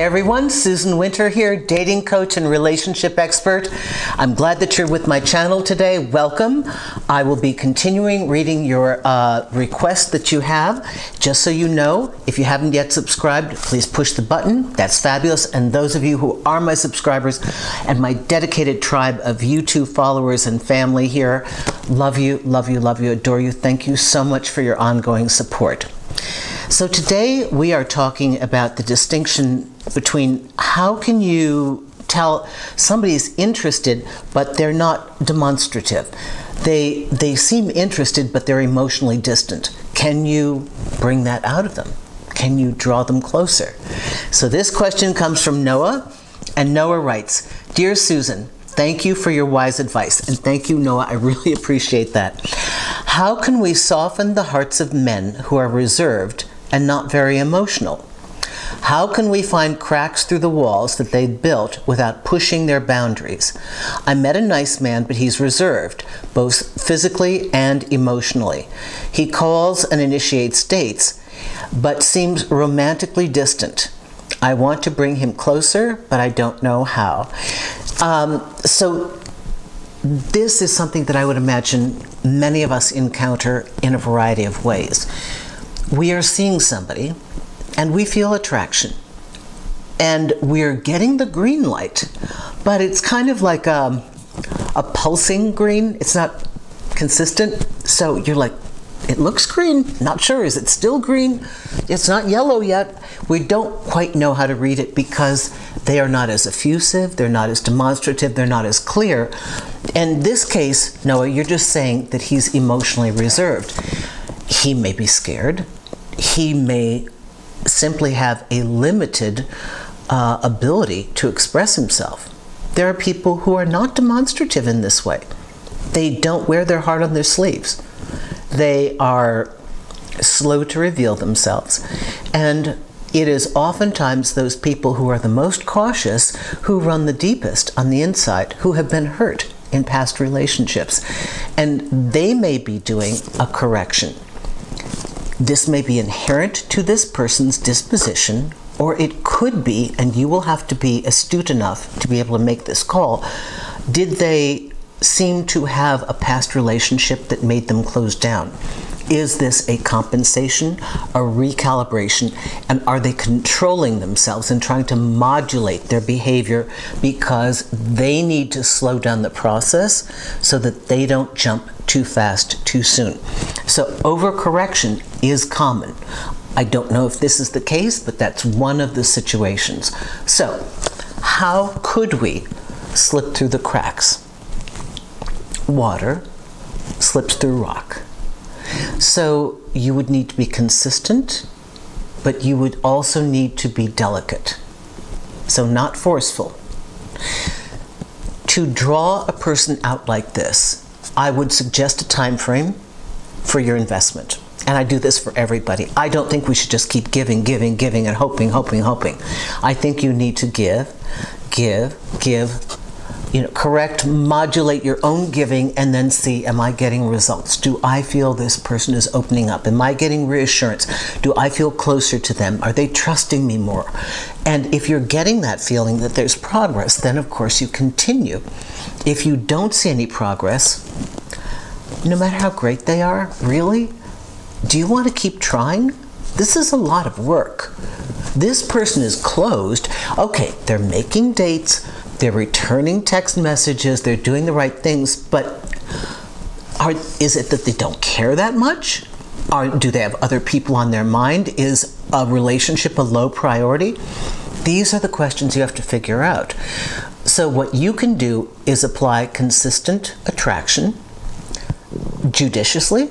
Hi, everyone. Susan Winter here, dating coach and relationship expert. I'm glad that you're with my channel today. Welcome. I will be continuing reading your uh, that you have. Just so you know, if you haven't yet subscribed, please push the button. That's fabulous. And those of you who are my subscribers and my dedicated tribe of YouTube followers and family here, love you, love you, love you, adore you. Thank you so much for your ongoing support. So today we are talking about the distinction between how can you tell somebody's interested but they're not demonstrative. They they seem interested but they're emotionally distant. Can you bring that out of them? Can you draw them closer? So this question comes from Noah and Noah writes, "Dear Susan, Thank you for your wise advice. And thank you, Noah. I really appreciate that. How can we soften the hearts of men who are reserved and not very emotional? How can we find cracks through the walls that they built without pushing their boundaries? I met a nice man, but he's reserved, both physically and emotionally. He calls and initiates dates, but seems romantically distant. I want to bring him closer, but I don't know how. Um, so, this is something that I would imagine many of us encounter in a variety of ways we are seeing somebody and we feel attraction and we're getting the green light, but it's kind of like a, a pulsing green. It's not consistent. So you're like, it looks green. Not sure. Is it still green? It's not yellow yet. We don't quite know how to read it because they are not as effusive, they're not as demonstrative, they're not as clear. In this case, Noah, you're just saying that he's emotionally reserved. He may be scared he may simply have a limited uh, ability to express himself. There are people who are not demonstrative in this way. They don't wear their heart on their sleeves. They are slow to reveal themselves. And it is oftentimes those people who are the most cautious who run the deepest on the inside, who have been hurt in past relationships. And they may be doing a correction this may be inherent to this person's disposition, or it could be, and you will have to be astute enough to be able to make this call. Did they seem to have a past relationship that made them close down? Is this a compensation, a recalibration, and are they controlling themselves and trying to modulate their behavior because they need to slow down the process so that they don't jump too fast too soon? So, overcorrection is common. I don't know if this is the case, but that's one of the situations. So, how could we slip through the cracks? Water slips through rock. So you would need to be consistent, but you would also need to be delicate. So not forceful. To draw a person out like this, I would suggest a time frame for your investment. And I do this for everybody. I don't think we should just keep giving, giving, giving, and hoping, hoping, hoping. I think you need to give, give, give, you know, correct, modulate your own giving, and then see, am I getting results? Do I feel this person is opening up? Am I getting reassurance? Do I feel closer to them? Are they trusting me more? And if you're getting that feeling that there's progress, then of course you continue. If you don't see any progress, no matter how great they are, really, do you want to keep trying? This is a lot of work. This person is closed. Okay, they're making dates they're returning text messages, they're doing the right things, but are, is it that they don't care that much? Or do they have other people on their mind? Is a relationship a low priority? These are the questions you have to figure out. So, what you can do is apply consistent attraction judiciously.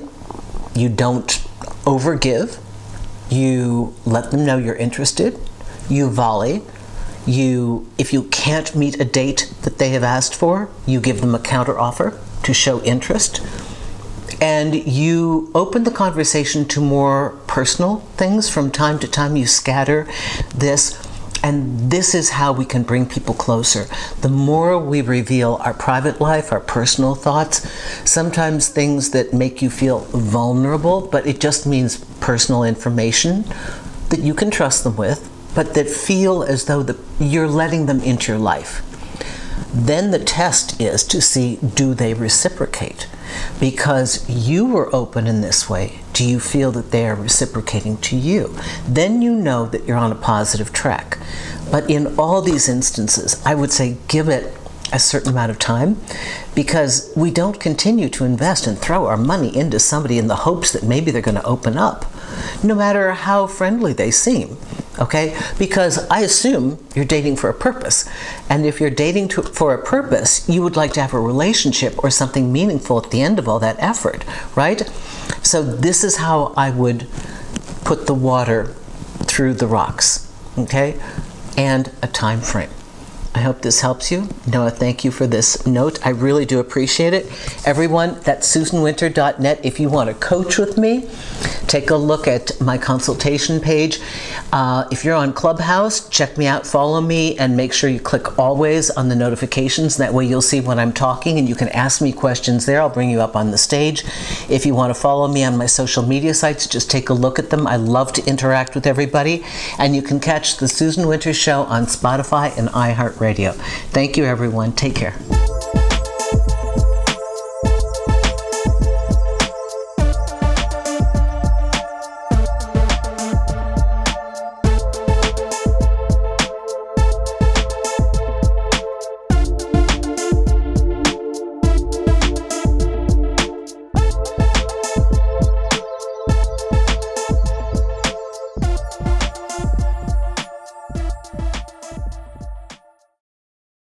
You don't overgive. You let them know you're interested. You volley you if you can't meet a date that they have asked for you give them a counter offer to show interest. And you open the conversation to more personal things. From time to time you scatter this. And this is how we can bring people closer. The more we reveal our private life, our personal thoughts, sometimes things that make you feel vulnerable, but it just means personal information that you can trust them with, but that feel as though the, you're letting them into your life. Then the test is to see do they reciprocate? Because you were open in this way, do you feel that they are reciprocating to you? Then you know that you're on a positive track. But in all these instances, I would say give it a certain amount of time because we don't continue to invest and throw our money into somebody in the hopes that maybe they're going to open up, no matter how friendly they seem. Okay? Because I assume you're dating for a purpose. And if you're dating to, for a purpose, you would like to have a relationship or something meaningful at the end of all that effort, right? So this is how I would put the water through the rocks, okay? And a time frame. I hope this helps you. Noah, thank you for this note. I really do appreciate it. Everyone, that's susanwinter.net. If you want to coach with me, take a look at my consultation page. Uh, if you're on Clubhouse, check me out, follow me, and make sure you click always on the notifications. That way you'll see when I'm talking and you can ask me questions there. I'll bring you up on the stage. If you want to follow me on my social media sites, just take a look at them. I love to interact with everybody. And you can catch The Susan Winter Show on Spotify and iHeartRadio. Radio. Thank you, everyone. Take care.